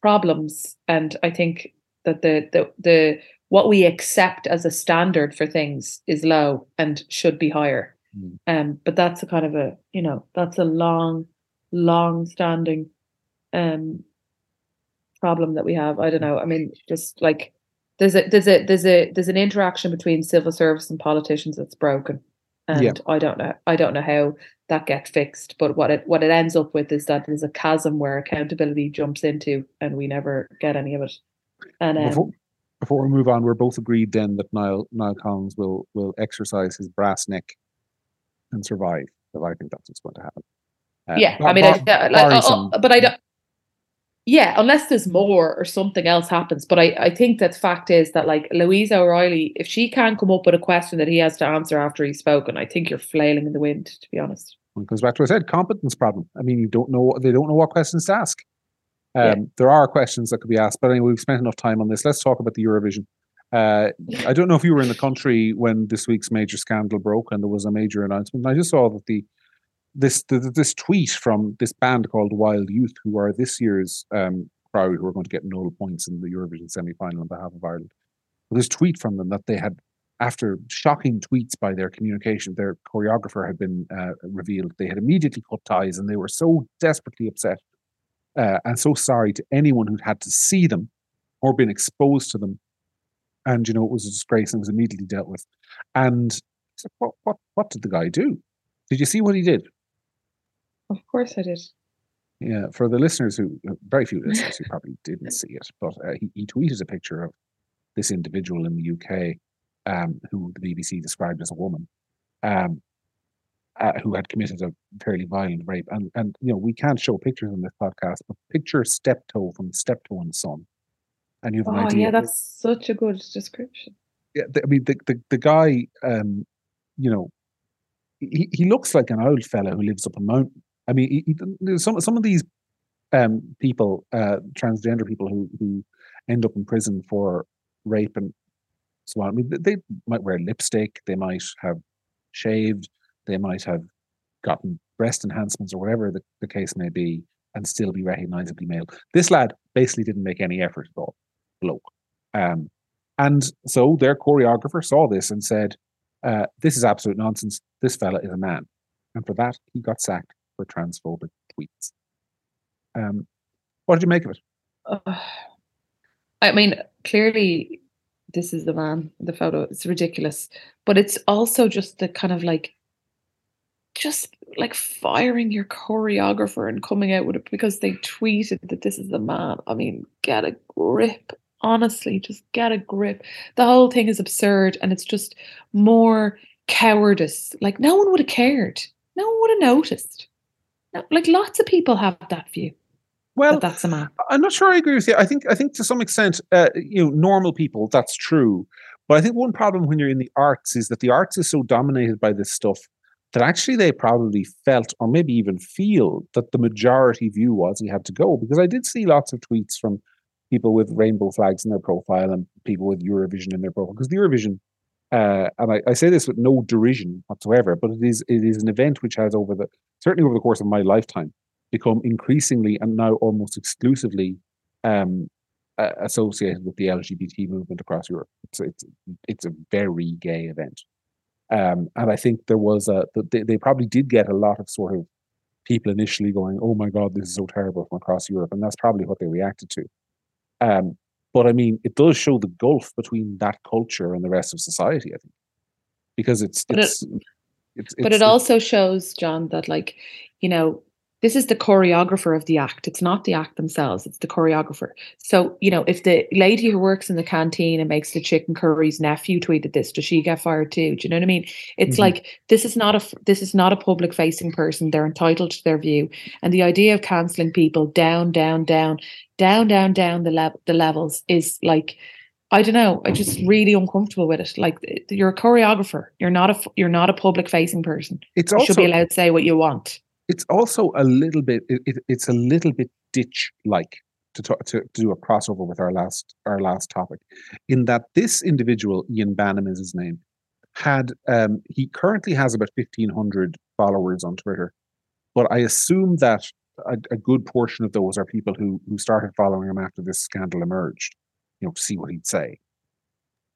problems, and I think that the the the what we accept as a standard for things is low and should be higher. Mm. Um, but that's a kind of a you know that's a long, long standing um problem that we have. I don't know. I mean, just like there's a there's a there's a there's an interaction between civil service and politicians that's broken, and yeah. I don't know I don't know how that gets fixed. But what it what it ends up with is that there's a chasm where accountability jumps into, and we never get any of it. And um, before, before we move on, we're both agreed then that Niall Niall Collins will will exercise his brass neck and survive. So I think that's what's going to happen. Uh, yeah, bar, I mean, bar, I, oh, oh, but I don't. Yeah, unless there's more or something else happens. But I, I think that fact is that like Louise O'Reilly, if she can't come up with a question that he has to answer after he's spoken, I think you're flailing in the wind, to be honest. It goes back to what I said, competence problem. I mean, you don't know they don't know what questions to ask. Um, yeah. There are questions that could be asked, but anyway, we've spent enough time on this. Let's talk about the Eurovision. Uh, I don't know if you were in the country when this week's major scandal broke and there was a major announcement. I just saw that the this this tweet from this band called Wild Youth, who are this year's um, crowd who are going to get null points in the Eurovision semi final on behalf of Ireland. This tweet from them that they had, after shocking tweets by their communication, their choreographer had been uh, revealed. They had immediately cut ties, and they were so desperately upset uh, and so sorry to anyone who'd had to see them or been exposed to them. And you know, it was a disgrace and was immediately dealt with. And what what what did the guy do? Did you see what he did? Of course I did. Yeah, for the listeners who, very few listeners who probably didn't see it, but uh, he, he tweeted a picture of this individual in the UK um, who the BBC described as a woman. Um, uh, who had committed a fairly violent rape. And and you know we can't show pictures in this podcast, but picture Steptoe from Steptoe and Son, and you have an oh, idea. yeah, that's such a good description. Yeah, the, I mean the the, the guy, um, you know, he, he looks like an old fellow who lives up a mountain. I mean, he, he, some some of these um, people, uh, transgender people who who end up in prison for rape and so on. I mean, they might wear lipstick, they might have shaved, they might have gotten breast enhancements or whatever the, the case may be and still be recognizably male. This lad basically didn't make any effort at all, bloke. Um, and so their choreographer saw this and said, uh, This is absolute nonsense. This fella is a man. And for that, he got sacked transphobic tweets. Um, what did you make of it? Uh, I mean, clearly, this is the man, the photo. It's ridiculous. But it's also just the kind of like just like firing your choreographer and coming out with it because they tweeted that this is the man. I mean, get a grip. Honestly, just get a grip. The whole thing is absurd and it's just more cowardice. Like, no one would have cared. No one would have noticed. Like, lots of people have that view. Well, that that's a man. I'm not sure I agree with you. I think, I think to some extent, uh, you know, normal people, that's true. But I think one problem when you're in the arts is that the arts is so dominated by this stuff that actually they probably felt or maybe even feel that the majority view was he had to go. Because I did see lots of tweets from people with rainbow flags in their profile and people with Eurovision in their profile. Because the Eurovision uh, and I, I, say this with no derision whatsoever, but it is it is an event which has over the certainly over the course of my lifetime become increasingly and now almost exclusively um, uh, associated with the LGBT movement across Europe. It's it's it's a very gay event, um, and I think there was a they, they probably did get a lot of sort of people initially going, "Oh my God, this is so terrible" from across Europe, and that's probably what they reacted to. Um, but I mean, it does show the gulf between that culture and the rest of society. I think because it's it's, it, it's, it's, but it also shows John that like you know this is the choreographer of the act. It's not the act themselves, it's the choreographer. So, you know, if the lady who works in the canteen and makes the chicken curries nephew tweeted this, does she get fired too? Do you know what I mean? It's mm-hmm. like this is not a this is not a public facing person. They're entitled to their view. And the idea of cancelling people down, down, down, down, down, down the le- the levels is like I don't know. I'm just really uncomfortable with it. Like you're a choreographer. You're not a you're not a public facing person. It's also, you should be allowed to say what you want it's also a little bit it, it, it's a little bit ditch like to, talk, to, to do a crossover with our last our last topic in that this individual ian bannon is his name had um, he currently has about 1500 followers on twitter but i assume that a, a, good portion of those are people who who started following him after this scandal emerged you know to see what he'd say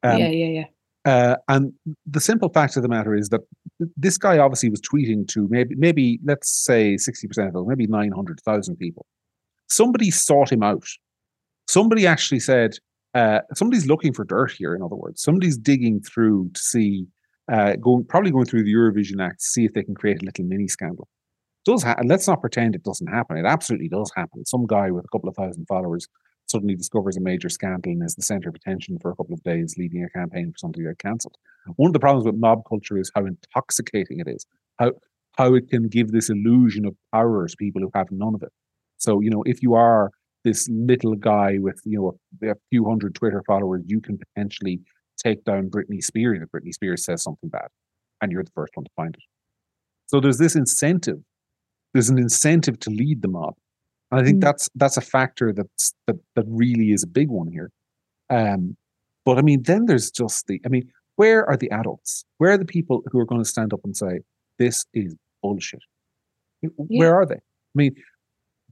um, yeah yeah yeah uh, and the simple fact of the matter is that this guy obviously was tweeting to maybe, maybe let's say 60% of them, maybe 900,000 people. Somebody sought him out. Somebody actually said, uh, somebody's looking for dirt here, in other words. Somebody's digging through to see, uh, going probably going through the Eurovision Act to see if they can create a little mini scandal. Does ha- let's not pretend it doesn't happen. It absolutely does happen. Some guy with a couple of thousand followers suddenly discovers a major scandal and is the center of attention for a couple of days, leading a campaign for something to get cancelled. One of the problems with mob culture is how intoxicating it is, how how it can give this illusion of power to people who have none of it. So, you know, if you are this little guy with, you know, a, a few hundred Twitter followers, you can potentially take down Britney Spears if Britney Spears says something bad, and you're the first one to find it. So there's this incentive. There's an incentive to lead the mob and I think mm. that's that's a factor that's that that really is a big one here. Um, but I mean, then there's just the I mean, where are the adults? Where are the people who are going to stand up and say this is bullshit? Where are they? I mean,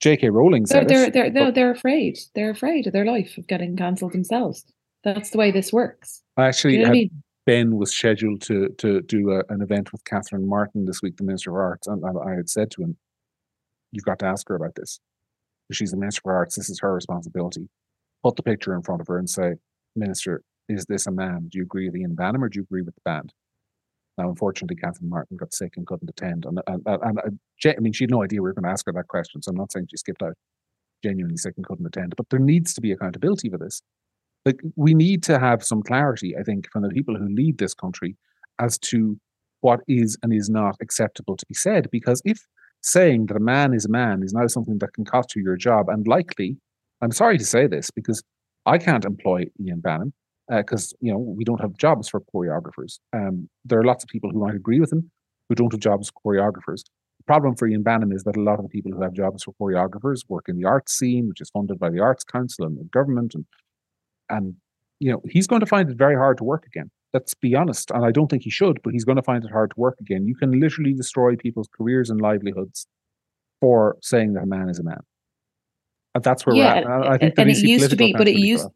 J.K. Rowling they're, they're, they're no, they're afraid. They're afraid of their life of getting cancelled themselves. That's the way this works. I actually, you know I mean? Ben was scheduled to to do a, an event with Catherine Martin this week, the Minister of Arts, and I, I had said to him, "You've got to ask her about this she's a minister for arts, this is her responsibility. Put the picture in front of her and say, Minister, is this a man? Do you agree with Ian Bannon or do you agree with the band? Now, unfortunately, Catherine Martin got sick and couldn't attend. And, and, and, and uh, I mean, she had no idea we were going to ask her that question. So I'm not saying she skipped out, genuinely sick and couldn't attend. But there needs to be accountability for this. Like, we need to have some clarity, I think, from the people who lead this country as to what is and is not acceptable to be said. Because if saying that a man is a man is now something that can cost you your job. And likely, I'm sorry to say this because I can't employ Ian Bannon because uh, you know we don't have jobs for choreographers. Um, there are lots of people who might agree with him who don't have jobs for choreographers. The problem for Ian Bannon is that a lot of the people who have jobs for choreographers work in the arts scene, which is funded by the Arts Council and the government, and and you know he's going to find it very hard to work again let's be honest, and I don't think he should, but he's going to find it hard to work again. You can literally destroy people's careers and livelihoods for saying that a man is a man. And that's where yeah, we're at. I think and it used to be, but it used,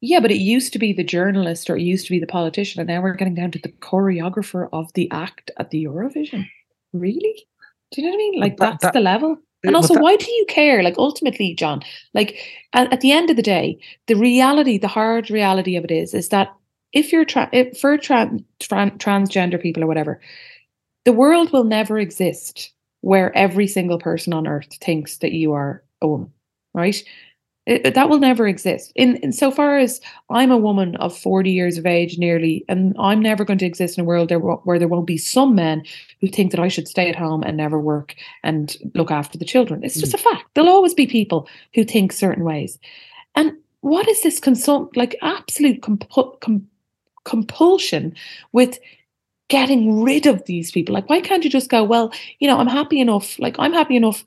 yeah, but it used to be the journalist or it used to be the politician, and now we're getting down to the choreographer of the act at the Eurovision. Really? Do you know what I mean? Like that, that's that, the level. And also, that, why do you care? Like ultimately, John, like at, at, the end of the day, the reality, the hard reality of it is, is that if you're tra- if for tra- tra- transgender people or whatever, the world will never exist where every single person on earth thinks that you are a woman, right? It, that will never exist. In, in so far as I'm a woman of 40 years of age, nearly, and I'm never going to exist in a world there, where there won't be some men who think that I should stay at home and never work and look after the children. It's just mm. a fact. There'll always be people who think certain ways. And what is this consult like absolute comp- com- compulsion with getting rid of these people. Like, why can't you just go, well, you know, I'm happy enough, like, I'm happy enough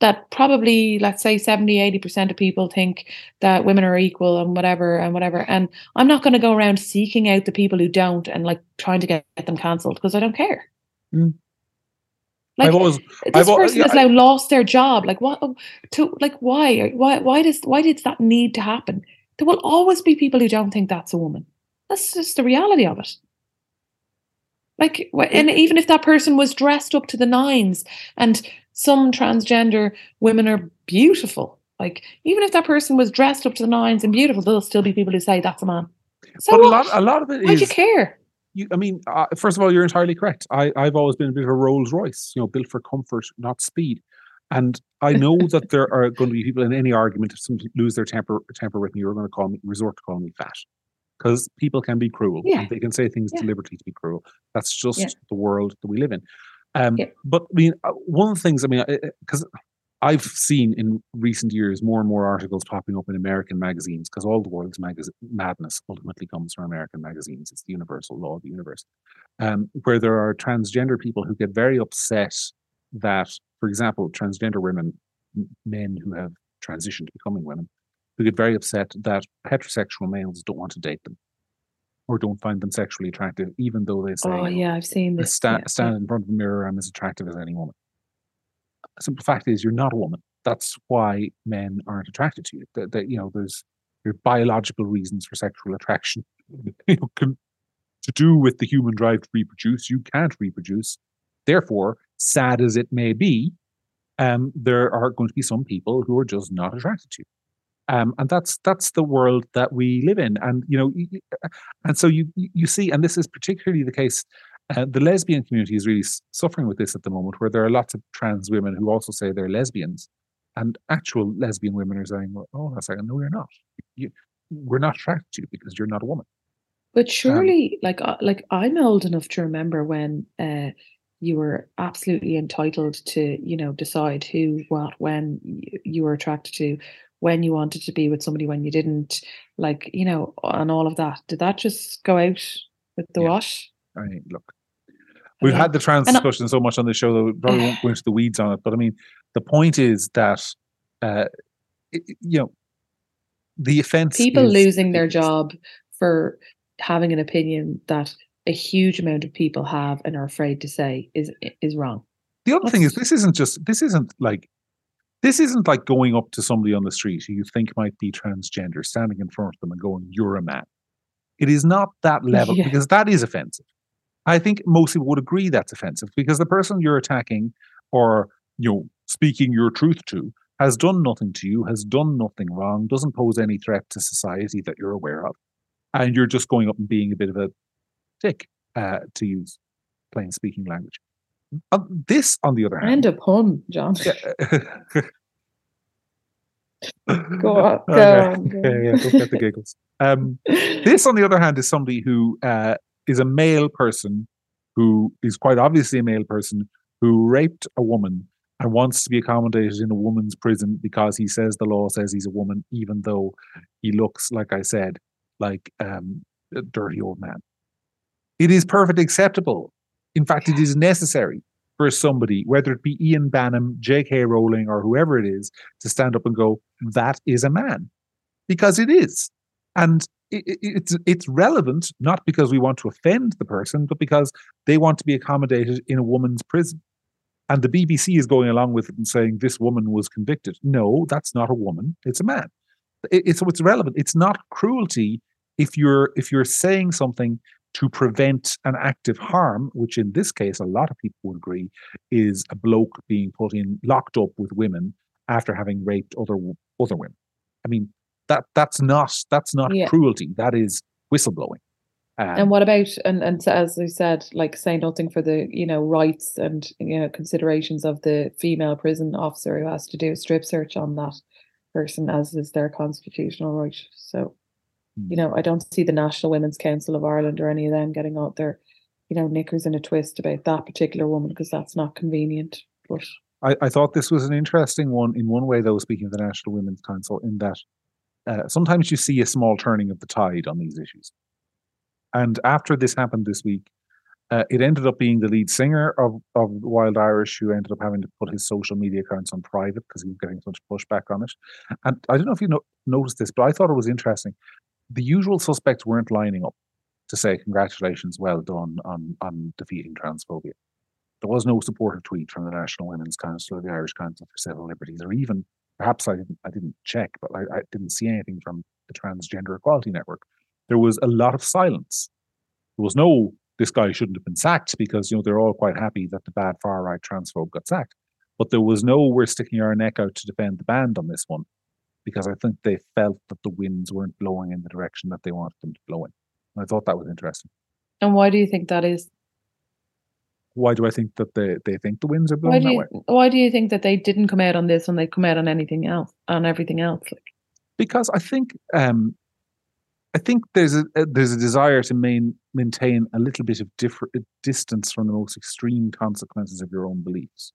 that probably let's say 70 80% of people think that women are equal and whatever and whatever and i'm not going to go around seeking out the people who don't and like trying to get, get them cancelled because i don't care Mm. like I've always, this I've al- person yeah, has now lost their job like what to like why why why does why did that need to happen there will always be people who don't think that's a woman that's just the reality of it like and even if that person was dressed up to the nines and some transgender women are beautiful like even if that person was dressed up to the nines and beautiful there'll still be people who say that's a man so but a lot, a lot of it why do you care You, I mean, uh, first of all, you're entirely correct. I, I've always been a bit of a Rolls Royce, you know, built for comfort, not speed. And I know that there are going to be people in any argument if somebody lose their temper temper with me, you're going to call me resort to calling me fat. Because people can be cruel. Yeah. and They can say things Yeah. deliberately to be cruel. That's just Yeah. the world that we live in. Um. But I mean, uh, one of the things, I mean, because I've seen in recent years more and more articles popping up in American magazines because all the world's magaz- madness ultimately comes from American magazines. It's the universal law of the universe. Um, where there are transgender people who get very upset that, for example, transgender women, men who have transitioned to becoming women, who get very upset that heterosexual males don't want to date them or don't find them sexually attractive, even though they say, oh yeah i've seen this sta- yeah, stand in front of a mirror, I'm as attractive as any woman. The simple fact is, you're not a woman. That's why men aren't attracted to you. That, that you know, there's there are biological reasons for sexual attraction. you know, to do with the human drive to reproduce. You can't reproduce. Therefore, sad as it may be, um, there are going to be some people who are just not attracted to you. Um, and that's that's the world that we live in, and you know, y- and so you you see, and this is particularly the case uh, the lesbian community is really suffering with this at the moment, where there are lots of trans women who also say they're lesbians, and actual lesbian women are saying, well, "Oh, that's like, no, you're not. You, we're not attracted to you because you're not a woman." But surely, like, uh, like I'm old enough to remember when uh, you were absolutely entitled to, you know, decide who, what, when you were attracted to, when you wanted to be with somebody, when you didn't, like, you know, and all of that. Did that just go out with the Yeah. wash? I mean, look, we've mean, had the trans and I- discussion so much on the show that we probably won't go into the weeds on it. But I mean, the point is that, uh, i- i- you know, the offense people is losing their job for having an opinion that a huge amount of people have and are afraid to say is is wrong. The other thing is, this isn't just this isn't like this isn't like going up to somebody on the street who you think might be transgender, standing in front of them and going, "You're a man." It is not that level Yeah. because that is offensive. I think most people would agree that's offensive because the person you're attacking or you know speaking your truth to has done nothing to you, has done nothing wrong, doesn't pose any threat to society that you're aware of, and you're just going up and being a bit of a dick, uh, to use plain speaking language. Uh, this, on the other hand, And a pun, John. yeah. Go on, go Okay. on, go Yeah, yeah, get the giggles. Um, this, on the other hand, is somebody who uh, is a male person who is quite obviously a male person who raped a woman and wants to be accommodated in a woman's prison because he says the law says he's a woman, even though he looks, like I said, like um, a dirty old man. It is perfectly acceptable. In fact, it is necessary for somebody, whether it be Ian Bannon, J.K. Rowling, or whoever it is, to stand up and go, "That is a man," because it is, and it's it's relevant not because we want to offend the person, but because they want to be accommodated in a woman's prison. And the BBC is going along with it and saying this woman was convicted. No, that's not a woman; it's a man. It, it's so it's relevant. It's not cruelty if you're if you're saying something to prevent an active harm, which in this case a lot of people would agree is a bloke being put in locked up with women after having raped other other women. I mean that that's not that's not Yeah. cruelty. That is whistleblowing. Um, And what about and and as we said, like say nothing for the you know rights and you know considerations of the female prison officer who has to do a strip search on that person, as is their constitutional right. So, you know, I don't see the National Women's Council of Ireland or any of them getting out their, you know, knickers in a twist about that particular woman because that's not convenient. But I, I thought this was an interesting one in one way, though, speaking of the National Women's Council, in that uh, sometimes you see a small turning of the tide on these issues. And after this happened this week, Uh, it ended up being the lead singer of, of Wild Irish who ended up having to put his social media accounts on private because he was getting such pushback on it. And I don't know if you know, noticed this, but I thought it was interesting. The usual suspects weren't lining up to say congratulations, well done on on defeating transphobia. There was no supportive tweet from the National Women's Council or the Irish Council for Civil Liberties, or even perhaps I didn't I didn't check, but I, I didn't see anything from the Transgender Equality Network. There was a lot of silence. There was no this guy shouldn't have been sacked because you know they're all quite happy that the bad far right transphobe got sacked. But there was no we're sticking our neck out to defend the band on this one because I think they felt that the winds weren't blowing in the direction that they wanted them to blow in. And I thought that was interesting. And why do you think that is? Why do I think that they, they think the winds are Why blowing do that you way? why do you think that they didn't come out on this when they come out on anything else on everything else? Like Because I think um, I think there's a, a there's a desire to main, maintain a little bit of different distance from the most extreme consequences of your own beliefs.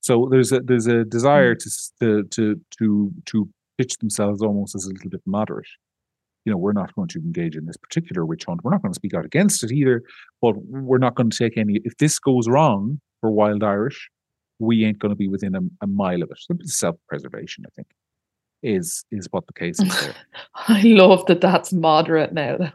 So there's a there's a desire to to to to to pitch themselves almost as a little bit moderate. You know, we're not going to engage in this particular witch hunt. We're not going to speak out against it either, but we're not going to take any. If this goes wrong for Wild Irish, we ain't going to be within a, a mile of it. Of self-preservation, I think, is is what the case is there. I love that that's moderate now.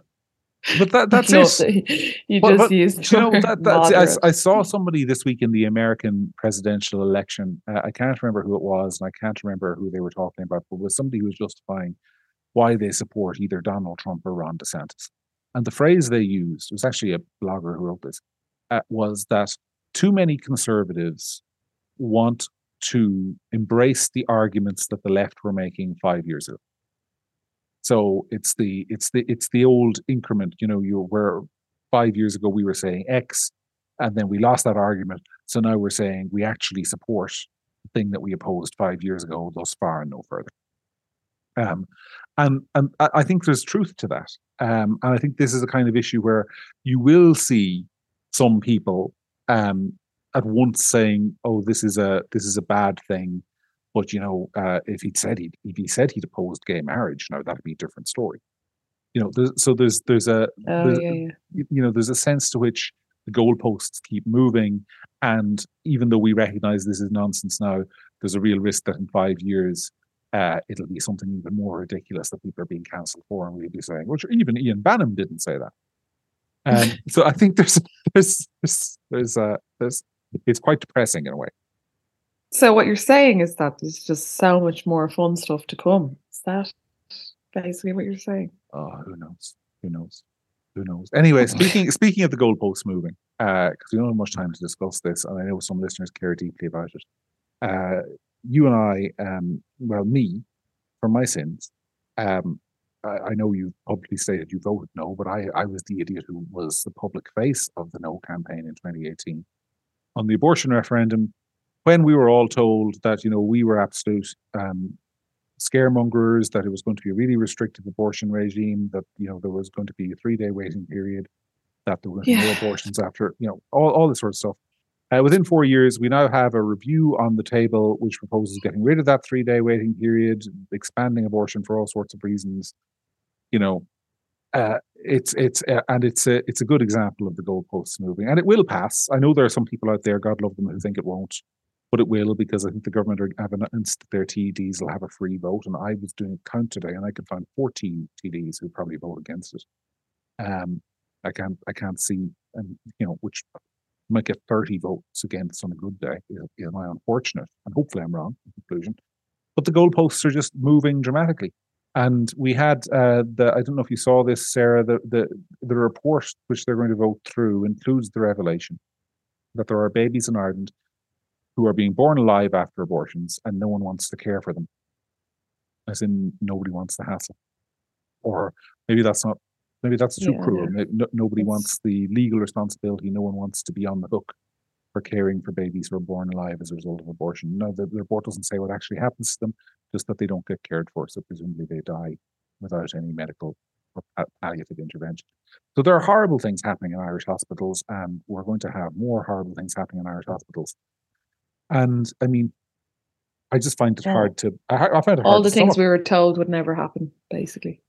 But that, that's love it. that you just but, used you know that, that's, I. I saw somebody this week in the American presidential election. Uh, I can't remember who it was, and I can't remember who they were talking about, but was somebody who was justifying why they support either Donald Trump or Ron DeSantis. And the phrase they used it was actually a blogger who wrote this uh, was that too many conservatives want to embrace the arguments that the left were making five years ago. So it's the it's the it's the old increment, you know, you where five years ago we were saying X, and then we lost that argument. So now we're saying we actually support the thing that we opposed five years ago, thus far and no further. Um, and and I think there's truth to that. Um, and I think this is a kind of issue where you will see some people um, at once saying, "Oh, this is a this is a bad thing," but you know, uh, if he'd said he if he said he'd opposed gay marriage, now that'd be a different story. You know, there's, so there's there's a oh there's, yeah, yeah. you know there's a sense to which the goalposts keep moving and even though we recognize this is nonsense now there's a real risk that in five years uh, it'll be something even more ridiculous that people are being cancelled for and we'll be saying which even ian bannon didn't say that um, so i think there's there's there's there's, uh, there's it's quite depressing in a way So what you're saying is that there's just so much more fun stuff to come. Is that basically what you're saying? oh who knows? Who knows? Who knows? Anyway speaking speaking of the goalposts moving because we don't have much time to discuss this and i know some listeners care deeply about it uh, you and I, um, well, me, for my sins, um, I, I know you publicly stated you voted no, but I, I was the idiot who was the public face of the no campaign in 2018 on the abortion referendum, when we were all told that you know we were absolute um, scaremongers, that it was going to be a really restrictive abortion regime, that you know there was going to be a three day waiting period, that there were no abortions after, you know, all, all this sort of stuff. Uh, within four years, we now have a review on the table which proposes getting rid of that three day waiting period, expanding abortion for all sorts of reasons. You know, uh, it's it's uh, and it's a it's a good example of the goalposts moving, and it will pass. I know there are some people out there, God love them, who think it won't, but it will because I think the government are, have announced their TDs will have a free vote. And I was doing a count today, and I could find 14 TDs who probably vote against it. Um, I can't I can't see, and you know, which might get 30 votes against on a good day. Is my unfortunate, and hopefully I'm wrong in conclusion. But the goalposts are just moving dramatically. And we had uh, the I don't know if you saw this, Sarah. The the the report which they're going to vote through includes the revelation that there are babies in Ireland who are being born alive after abortions, and no one wants to care for them. As in, nobody wants the hassle, or maybe that's not. Maybe that's too Yeah, cruel. May- no- nobody It's- wants the legal responsibility. No one wants to be on the hook for caring for babies who are born alive as a result of abortion. No, the, the report doesn't say what actually happens to them, just that they don't get cared for. So presumably they die without any medical or palliative intervention. So there are horrible things happening in Irish hospitals, and we're going to have more horrible things happening in Irish hospitals. And I mean, I just find it Yeah. hard to. I, I find it hard All the things stomach. we were told would never happen, basically.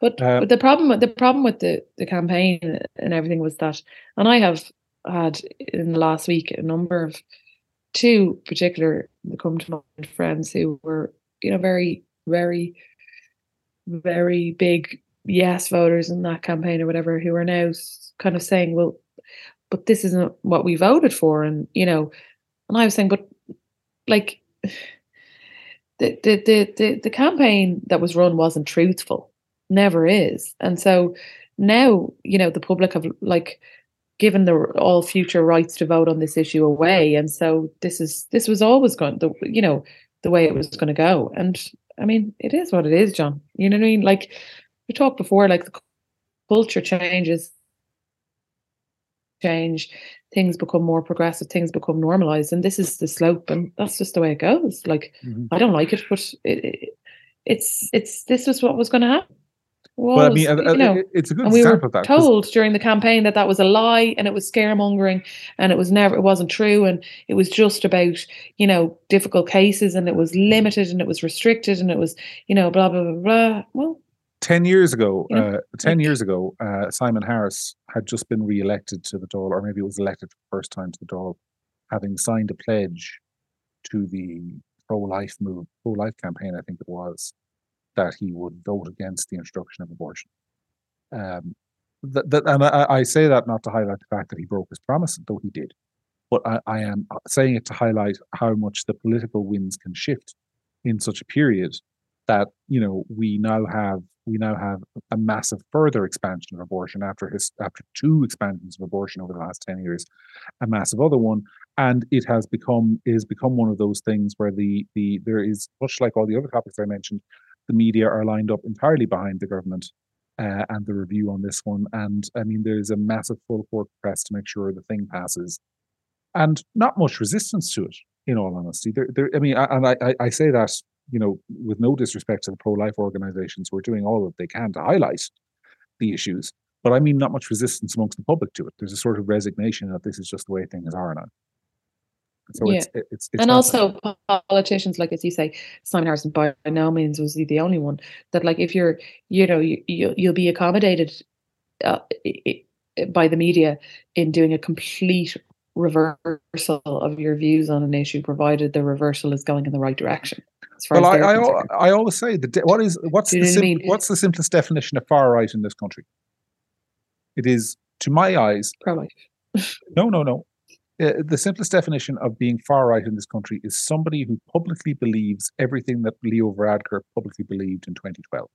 But, um, but the problem with the problem with the the campaign and everything was that, and I have had in the last week a number of two particular come to mind friends who were you know very very very big yes voters in that campaign or whatever who are now kind of saying well but this isn't what we voted for and you know and i was saying but like the the the the, the campaign that was run wasn't truthful. Never is. And so now you know the public have like given the all future rights to vote on this issue away. And so this is this was always going the you know the way it was going to go. And i mean it is what it is john. You know what i mean? Like we talked before like the culture changes change things become more progressive things become normalized and this is the slope and that's just the way it goes like mm-hmm. i don't like it but it, it, it's it's this is what was going to happen well, I mean, you know, it's a good and we were told during the campaign that that was a lie and it was scaremongering and it was never, it wasn't true and it was just about you know difficult cases and it was limited and it was restricted and it was you know blah blah blah blah. Well, ten years ago, you know, uh, ten like, years ago, uh, Simon Harris had just been re-elected to the Dáil, or maybe it was elected for the first time to the Dáil, having signed a pledge to the pro-life move, pro-life campaign, I think it was that he would vote against the introduction of abortion. Um, that, that, and I, I, say that not to highlight the fact that he broke his promise, though he did, but I, I am saying it to highlight how much the political winds can shift in such a period that you know we now have we now have a massive further expansion of abortion after his after two expansions of abortion over the last 10 years a massive other one and it has become is become one of those things where the the there is much like all the other topics i mentioned the media are lined up entirely behind the government uh, and the review on this one. And I mean, there's a massive full court press to make sure the thing passes, and not much resistance to it. In all honesty, there, there. I mean, I, and I, I say that you know, with no disrespect to the pro-life organisations who are doing all that they can to highlight the issues, but I mean, not much resistance amongst the public to it. There's a sort of resignation that this is just the way things are now. So yeah. it's, it's, it's and also politicians, like as you say, Simon Harrison by no means was he the only one that like if you're, you know, you, you you'll be accommodated uh, by the media in doing a complete reversal of your views on an issue, provided the reversal is going in the right direction. well, I, I, I, always say that what is what's the sim- mean? what's the simplest definition of far right in this country? It is, to my eyes, pro life. no, no, no. Uh, the simplest definition of being far right in this country is somebody who publicly believes everything that Leo Varadkar publicly believed in 2012.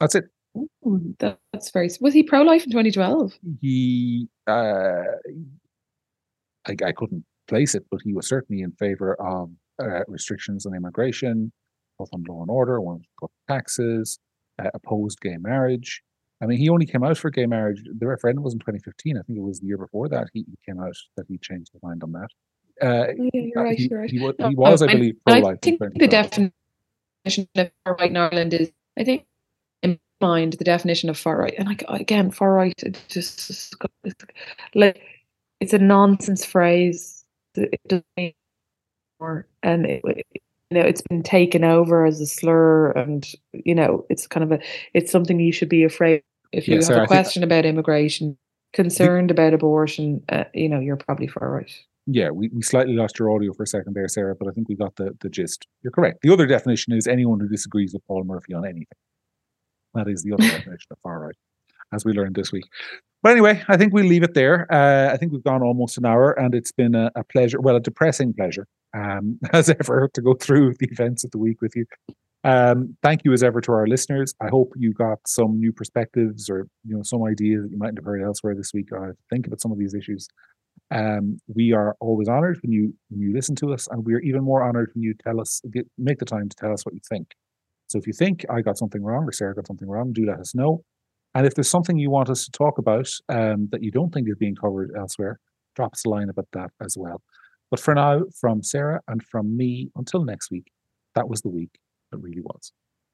That's it. Ooh, that's very. Was he pro life in 2012? He, uh, I, I couldn't place it, but he was certainly in favor of uh, restrictions on immigration, both on law and order, wanted to cut taxes, uh, opposed gay marriage. I mean, he only came out for gay marriage. The referendum was in 2015. I think it was the year before that he, came out that he changed his mind on that. Uh, yeah, you're right, he, you're right. He, was, he was I believe, pro life. I think the definition of far right in Ireland is, I think, in mind, the definition of far right. And like again, far right, it just like it's a nonsense phrase. It doesn't mean more, and it, you know it's been taken over as a slur and you know it's kind of a it's something you should be afraid if you yeah, have a question about immigration concerned about abortion uh, you know you're probably far right. Yeah we, we slightly lost your audio for a second there sarah but i think we got the, the gist. You're correct. The other definition is anyone who disagrees with paul murphy on anything. That is the other definition of far right as we learned this week but anyway, I think we'll leave it there. Uh, I think we've gone almost an hour, and it's been a, a pleasure, well, a depressing pleasure, um, as ever, to go through the events of the week with you. Um, thank you as ever to our listeners. I hope you got some new perspectives or you know some ideas that you mightn't have heard elsewhere this week. Uh, think about some of these issues. Um, we are always honored when you when you listen to us, and we are even more honored when you tell us get, make the time to tell us what you think. So if you think I got something wrong or Sarah got something wrong, do let us know. And if there's something you want us to talk about um, that you don't think is being covered elsewhere, drop us a line about that as well. But for now, from Sarah and from me, until next week, that was the week that really was.